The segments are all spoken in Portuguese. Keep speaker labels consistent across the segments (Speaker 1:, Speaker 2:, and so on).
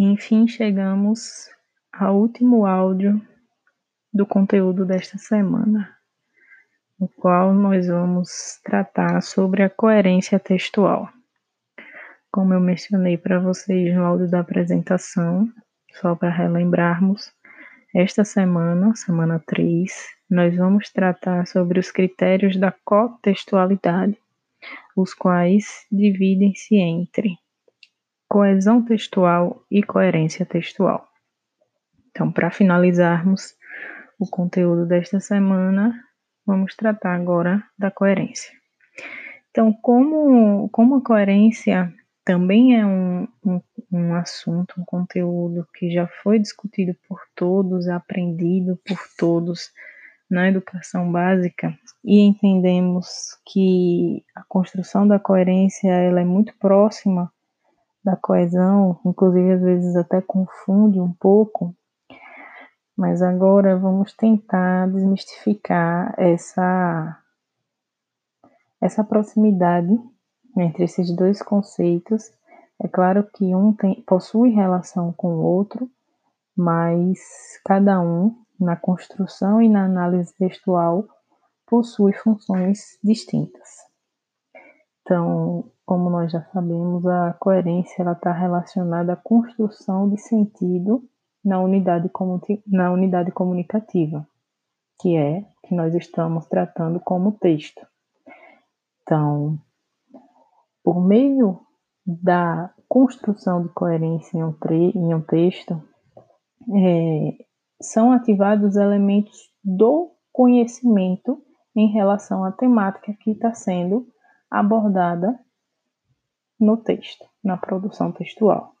Speaker 1: Enfim, chegamos ao último áudio do conteúdo desta semana, no qual nós vamos tratar sobre a coerência textual. Como eu mencionei para vocês no áudio da apresentação, só para relembrarmos, esta semana, semana 3, nós vamos tratar sobre os critérios da cotextualidade, os quais dividem-se entre coesão textual e coerência textual. Então, para finalizarmos o conteúdo desta semana, vamos tratar agora da coerência. Então, como, como a coerência também é um, um, um assunto, um conteúdo que já foi discutido por todos, aprendido por todos na educação básica, e entendemos que a construção da coerência ela é muito próxima da coesão, inclusive às vezes até confunde um pouco, mas agora vamos tentar desmistificar essa essa proximidade entre esses dois conceitos. É claro que um tem, possui relação com o outro, mas cada um, na construção e na análise textual, possui funções distintas. Então, como nós já sabemos, a coerência está relacionada à construção de sentido na unidade, na unidade comunicativa, que é que nós estamos tratando como texto. Então, por meio da construção de coerência em um, em um texto, é, são ativados elementos do conhecimento em relação à temática que está sendo abordada no texto, na produção textual.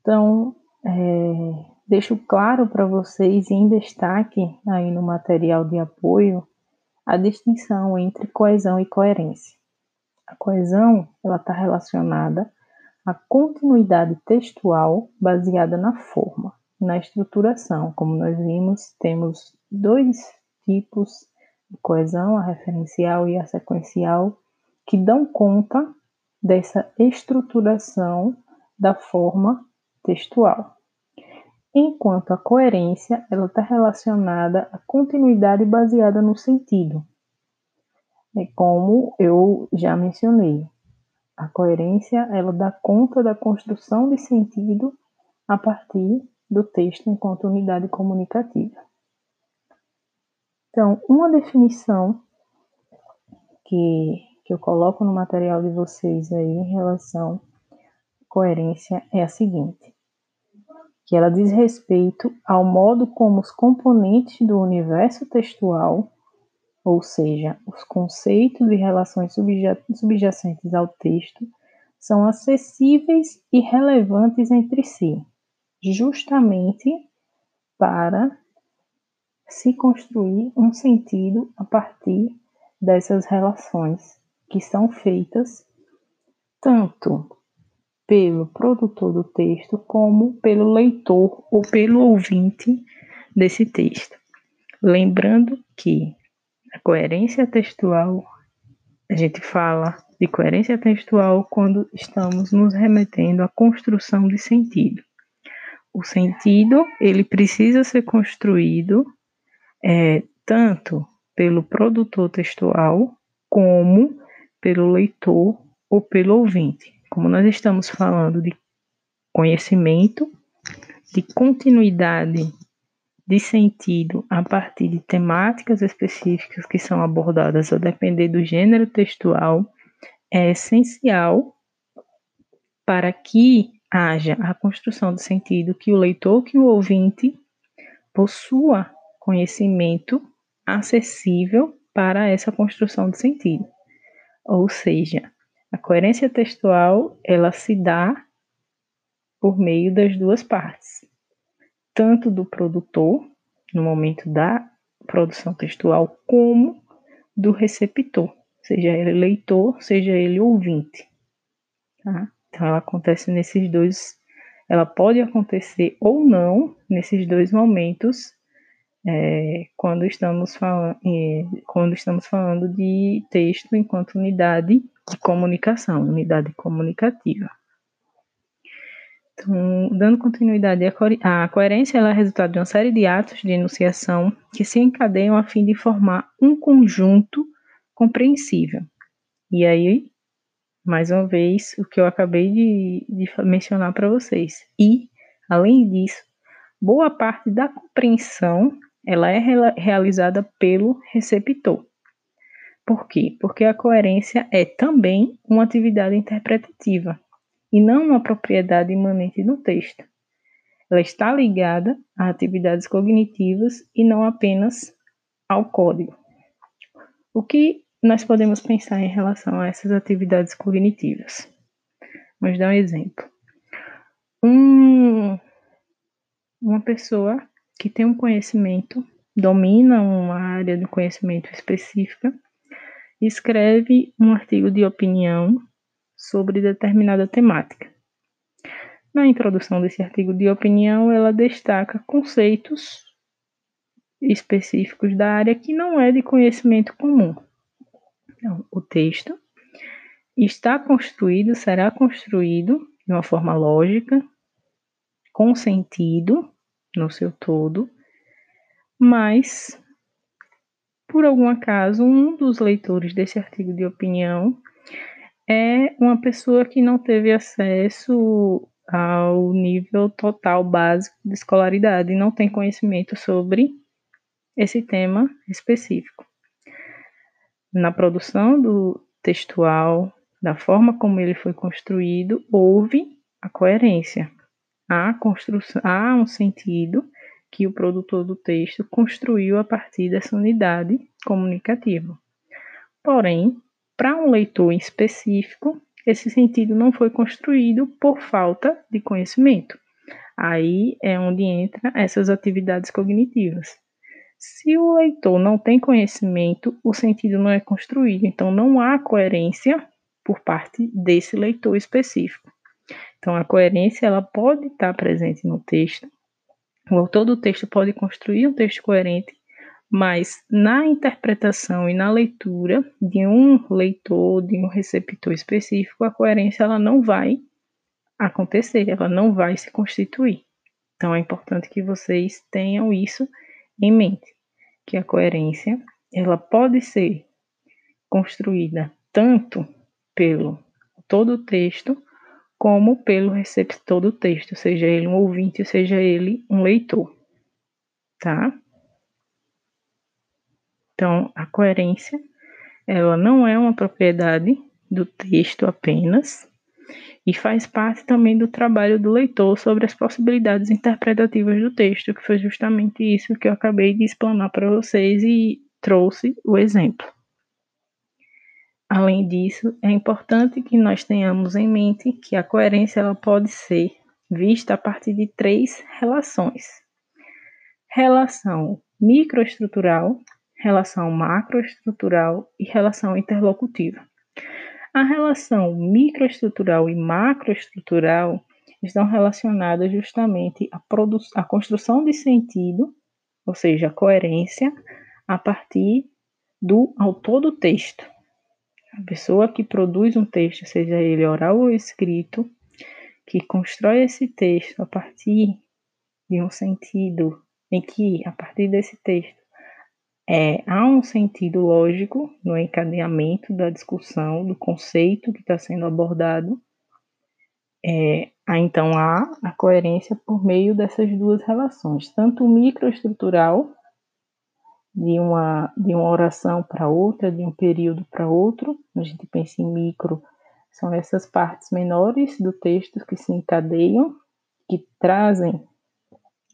Speaker 1: Então, é, deixo claro para vocês em destaque aí no material de apoio a distinção entre coesão e coerência. A coesão ela está relacionada à continuidade textual baseada na forma, na estruturação. Como nós vimos, temos dois tipos de coesão, a referencial e a sequencial, que dão conta dessa estruturação da forma textual. Enquanto a coerência ela está relacionada à continuidade baseada no sentido. É como eu já mencionei. A coerência ela dá conta da construção de sentido a partir do texto enquanto unidade comunicativa. Então, uma definição que que eu coloco no material de vocês aí em relação à coerência é a seguinte: que ela diz respeito ao modo como os componentes do universo textual, ou seja, os conceitos e relações subjacentes ao texto, são acessíveis e relevantes entre si, justamente para se construir um sentido a partir dessas relações que são feitas tanto pelo produtor do texto como pelo leitor ou pelo ouvinte desse texto. Lembrando que a coerência textual, a gente fala de coerência textual quando estamos nos remetendo à construção de sentido. O sentido ele precisa ser construído é, tanto pelo produtor textual como pelo leitor ou pelo ouvinte. Como nós estamos falando de conhecimento, de continuidade de sentido a partir de temáticas específicas que são abordadas a depender do gênero textual, é essencial para que haja a construção do sentido que o leitor, que o ouvinte possua conhecimento acessível para essa construção de sentido. Ou seja, a coerência textual ela se dá por meio das duas partes, tanto do produtor no momento da produção textual como do receptor, seja ele leitor, seja ele ouvinte. Tá? Então ela acontece nesses dois, ela pode acontecer ou não nesses dois momentos é, quando, estamos falando, é, quando estamos falando de texto enquanto unidade de comunicação, unidade comunicativa. Então, dando continuidade à coerência, ela é resultado de uma série de atos de enunciação que se encadeiam a fim de formar um conjunto compreensível. E aí, mais uma vez, o que eu acabei de, de mencionar para vocês. E, além disso, boa parte da compreensão ela é realizada pelo receptor. Por quê? Porque a coerência é também uma atividade interpretativa e não uma propriedade imanente do texto. Ela está ligada a atividades cognitivas e não apenas ao código. O que nós podemos pensar em relação a essas atividades cognitivas? Vamos dar um exemplo. Um, uma pessoa que tem um conhecimento, domina uma área de conhecimento específica, escreve um artigo de opinião sobre determinada temática. Na introdução desse artigo de opinião, ela destaca conceitos específicos da área que não é de conhecimento comum. Então, o texto está construído, será construído de uma forma lógica, com sentido no seu todo, mas por algum acaso um dos leitores desse artigo de opinião é uma pessoa que não teve acesso ao nível total básico de escolaridade não tem conhecimento sobre esse tema específico. Na produção do textual, da forma como ele foi construído, houve a coerência. Há, construção, há um sentido que o produtor do texto construiu a partir dessa unidade comunicativa. Porém, para um leitor específico, esse sentido não foi construído por falta de conhecimento. Aí é onde entra essas atividades cognitivas. Se o leitor não tem conhecimento, o sentido não é construído, então não há coerência por parte desse leitor específico. Então a coerência ela pode estar presente no texto. O autor do texto pode construir um texto coerente mas na interpretação e na leitura de um leitor, de um receptor específico, a coerência ela não vai acontecer, ela não vai se constituir. Então é importante que vocês tenham isso em mente, que a coerência ela pode ser construída tanto pelo todo o texto como pelo receptor do texto, seja ele um ouvinte, seja ele um leitor, tá? Então, a coerência, ela não é uma propriedade do texto apenas, e faz parte também do trabalho do leitor sobre as possibilidades interpretativas do texto, que foi justamente isso que eu acabei de explanar para vocês e trouxe o exemplo. Além disso, é importante que nós tenhamos em mente que a coerência ela pode ser vista a partir de três relações: relação microestrutural, relação macroestrutural e relação interlocutiva. A relação microestrutural e macroestrutural estão relacionadas justamente à, à construção de sentido, ou seja, a coerência, a partir do autor do texto. A pessoa que produz um texto, seja ele oral ou escrito, que constrói esse texto a partir de um sentido em que, a partir desse texto, é, há um sentido lógico no encadeamento da discussão, do conceito que está sendo abordado. É, então há a coerência por meio dessas duas relações, tanto microestrutural, de uma, de uma oração para outra, de um período para outro. A gente pensa em micro, são essas partes menores do texto que se encadeiam, que trazem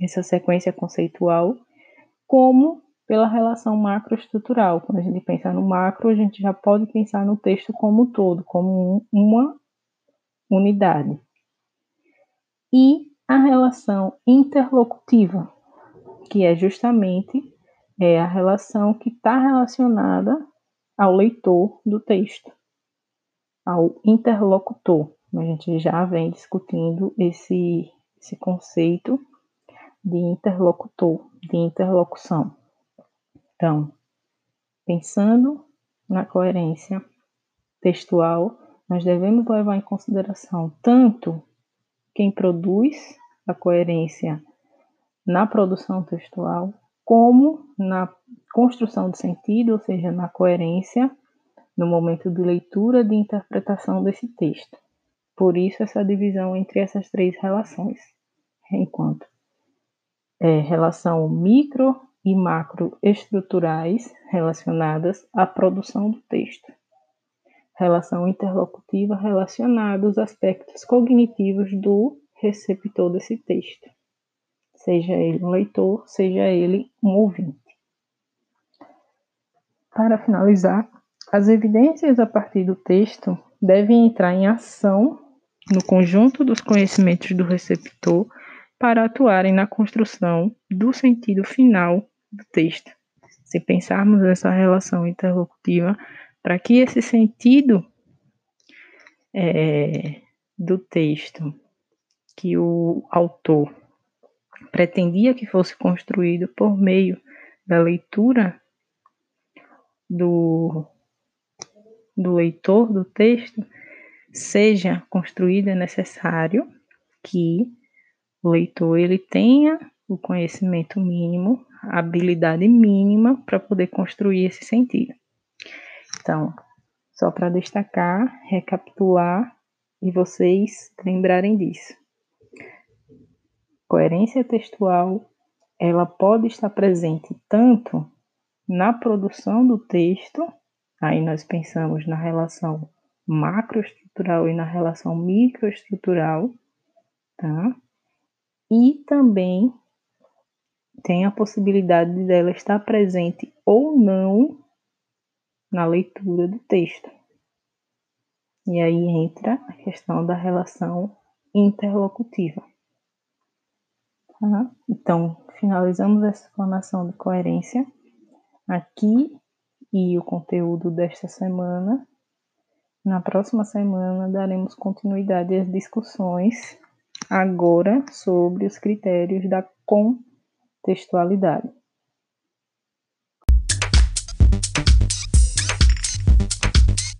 Speaker 1: essa sequência conceitual, como pela relação macroestrutural. Quando a gente pensa no macro, a gente já pode pensar no texto como um todo, como uma unidade. E a relação interlocutiva, que é justamente é a relação que está relacionada ao leitor do texto, ao interlocutor. A gente já vem discutindo esse, esse conceito de interlocutor, de interlocução. Então, pensando na coerência textual, nós devemos levar em consideração tanto quem produz a coerência na produção textual, como na construção de sentido, ou seja, na coerência no momento de leitura de interpretação desse texto. Por isso, essa divisão entre essas três relações, enquanto é, relação micro e macroestruturais relacionadas à produção do texto. Relação interlocutiva relacionada aos aspectos cognitivos do receptor desse texto, seja ele um leitor, seja ele um ouvinte. Para finalizar, as evidências a partir do texto devem entrar em ação no conjunto dos conhecimentos do receptor para atuarem na construção do sentido final do texto. Se pensarmos nessa relação interlocutiva, para que esse sentido é, do texto que o autor pretendia que fosse construído por meio da leitura do, do leitor do texto seja construído, é necessário que o leitor ele tenha o conhecimento mínimo, a habilidade mínima para poder construir esse sentido. Então, só para destacar, recapitular e vocês lembrarem disso. Coerência textual, ela pode estar presente tanto na produção do texto, aí nós pensamos na relação macroestrutural e na relação microestrutural, tá? E também tem a possibilidade dela estar presente ou não na leitura do texto. E aí entra a questão da relação interlocutiva. Tá? Então, finalizamos essa explanação de coerência aqui e o conteúdo desta semana. Na próxima semana daremos continuidade às discussões agora sobre os critérios da contextualidade.